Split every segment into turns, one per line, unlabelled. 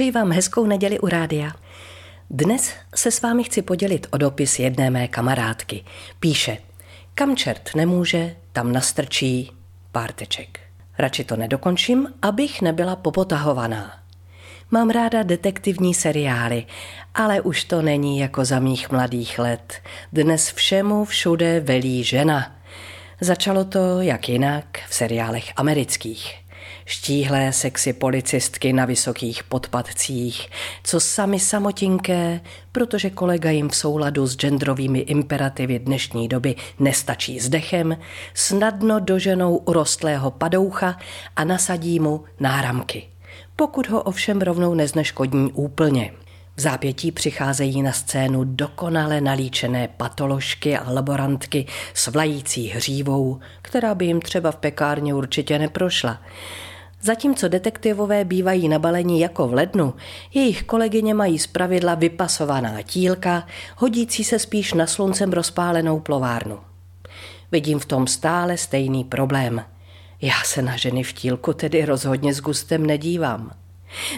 Přeji vám hezkou neděli u rádia. Dnes se s vámi chci podělit o dopis jedné mé kamarádky. Píše, kam čert nemůže, tam nastrčí párteček. Radši to nedokončím, abych nebyla popotahovaná. Mám ráda detektivní seriály, ale už to není jako za mých mladých let. Dnes všemu všude velí žena. Začalo to jak jinak v seriálech amerických štíhlé sexy policistky na vysokých podpadcích, co sami samotinké, protože kolega jim v souladu s genderovými imperativy dnešní doby nestačí s dechem, snadno doženou urostlého padoucha a nasadí mu náramky. Pokud ho ovšem rovnou nezneškodní úplně. V zápětí přicházejí na scénu dokonale nalíčené patoložky a laborantky s vlající hřívou, která by jim třeba v pekárně určitě neprošla. Zatímco detektivové bývají nabalení jako v lednu, jejich kolegyně mají zpravidla vypasovaná tílka, hodící se spíš na sluncem rozpálenou plovárnu. Vidím v tom stále stejný problém. Já se na ženy v tílku tedy rozhodně s gustem nedívám.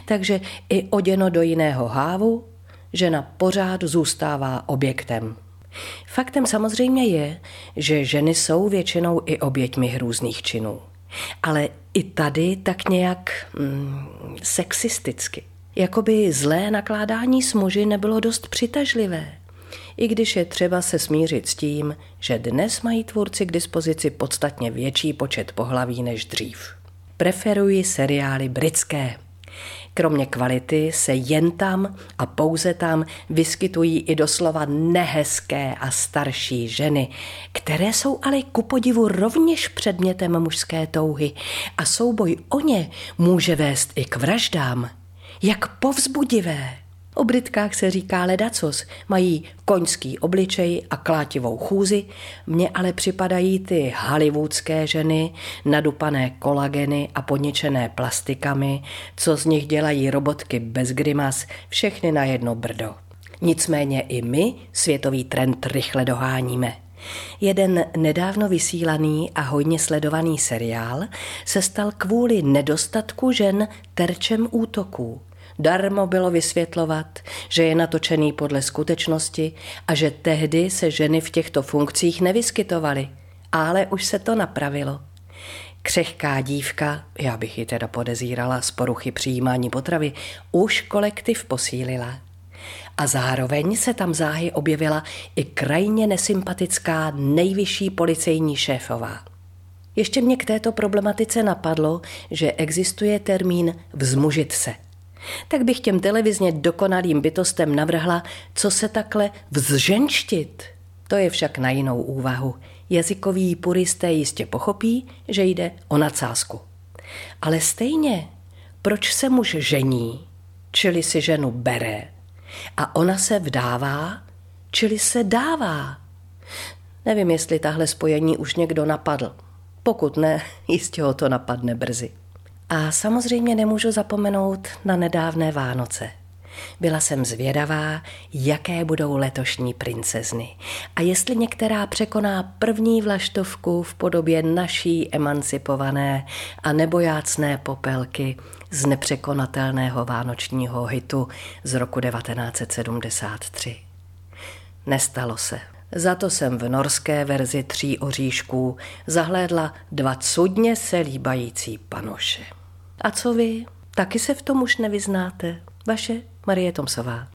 Takže i oděno do jiného hávu, žena pořád zůstává objektem. Faktem samozřejmě je, že ženy jsou většinou i oběťmi hrůzných činů. Ale i tady tak nějak mm, sexisticky. Jakoby zlé nakládání s muži nebylo dost přitažlivé. I když je třeba se smířit s tím, že dnes mají tvůrci k dispozici podstatně větší počet pohlaví než dřív. Preferuji seriály britské, Kromě kvality se jen tam a pouze tam vyskytují i doslova nehezké a starší ženy, které jsou ale ku podivu rovněž předmětem mužské touhy a souboj o ně může vést i k vraždám. Jak povzbudivé! O Britkách se říká ledacos, mají koňský obličej a klátivou chůzi, mně ale připadají ty hollywoodské ženy, nadupané kolageny a poničené plastikami, co z nich dělají robotky bez grimas, všechny na jedno brdo. Nicméně i my světový trend rychle doháníme. Jeden nedávno vysílaný a hojně sledovaný seriál se stal kvůli nedostatku žen terčem útoků. Darmo bylo vysvětlovat, že je natočený podle skutečnosti a že tehdy se ženy v těchto funkcích nevyskytovaly. Ale už se to napravilo. Křehká dívka, já bych ji teda podezírala z poruchy přijímání potravy, už kolektiv posílila. A zároveň se tam záhy objevila i krajně nesympatická nejvyšší policejní šéfová. Ještě mě k této problematice napadlo, že existuje termín vzmužit se – tak bych těm televizně dokonalým bytostem navrhla, co se takhle vzženštit. To je však na jinou úvahu. Jazykoví puristé jistě pochopí, že jde o nadsázku. Ale stejně, proč se muž žení, čili si ženu bere, a ona se vdává, čili se dává? Nevím, jestli tahle spojení už někdo napadl. Pokud ne, jistě ho to napadne brzy. A samozřejmě nemůžu zapomenout na nedávné Vánoce. Byla jsem zvědavá, jaké budou letošní princezny a jestli některá překoná první vlaštovku v podobě naší emancipované a nebojácné popelky z nepřekonatelného vánočního hitu z roku 1973. Nestalo se. Za to jsem v norské verzi tří oříšků zahlédla dva cudně se líbající panoše. A co vy? Taky se v tom už nevyznáte? Vaše Marie Tomsová.